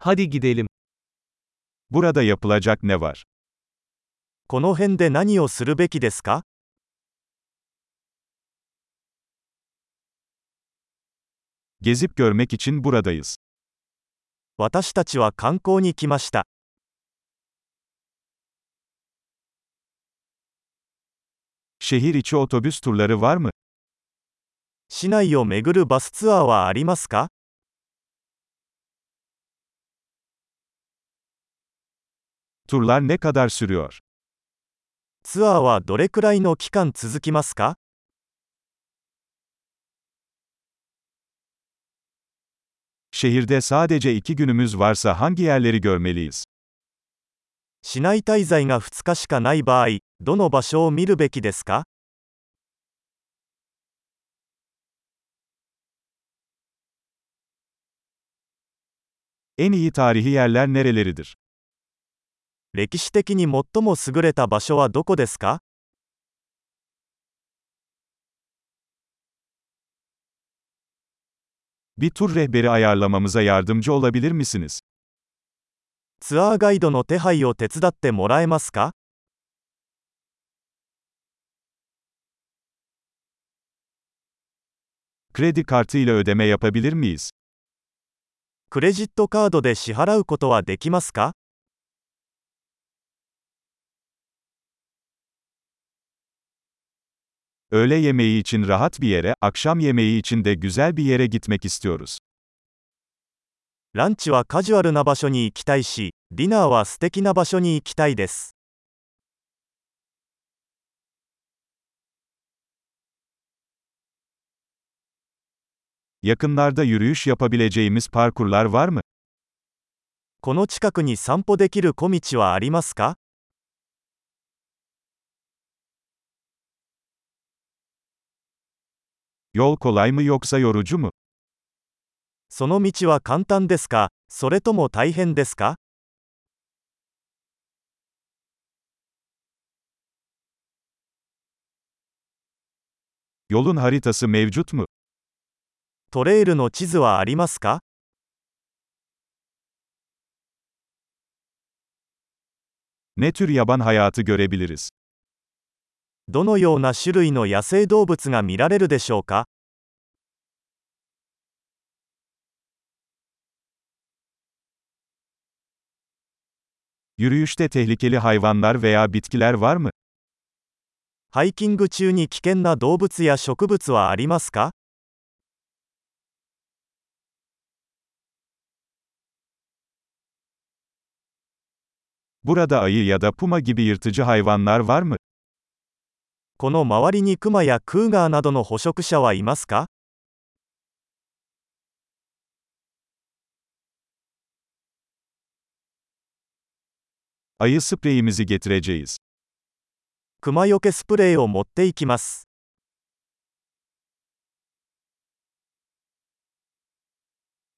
Hadi gidelim. Burada yapılacak ne var? この辺で何をするべきですか Gezip görmek için buradayız. 私たちは観光に来ました。Şehir içi otobüs turları var mı? 市内を巡るバスツアーはありますか Turlar ne kadar sürüyor? ツアーはどれくらいの期間続きますか Şehirde sadece iki günümüz varsa hangi yerleri görmeliyiz? 市内滞在が2日しかない場合、どの場所を見るべきですか En iyi tarihi yerler nereleridir? 歴史的に最も優れた場所はどこですか Bir tur rehberi ayarlamamıza yardımcı olabilir misiniz? ツアーガイドの手配を手伝ってもらえますか Kredi kartı ile ödeme yapabilir miyiz? クレジットカードで支払うことはできますか Öğle yemeği için rahat bir yere, akşam yemeği için de güzel bir yere gitmek istiyoruz. ランチはカジュアルな場所に行きたいし、ディナーは素敵な場所に行きたいです。 Yakınlarda yürüyüş yapabileceğimiz parkurlar var mı? この近くに散歩できる小道はありますか Yol kolay mı yoksa yorucu mu? その道は簡単ですかそれとも大変ですか Yolun haritası mevcut mu? トレイルの地図はありますか Ne tür yaban hayatı görebiliriz? どのような種類の野生動物が見られるでしょうか?ハイキング中に危険な動物や植物はありますかこの周りにクマやクーガーなどの捕食者はいますか？Ayı spreyimizi getireceğiz. クマよけスプレーを持っていきます。